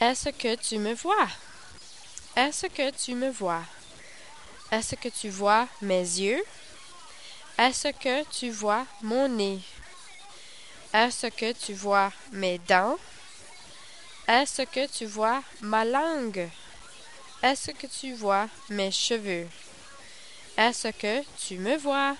Est-ce que tu me vois? Est-ce que tu me vois? Est-ce que tu vois mes yeux? Est-ce que tu vois mon nez? Est-ce que tu vois mes dents? Est-ce que tu vois ma langue? Est-ce que tu vois mes cheveux? Est-ce que tu me vois?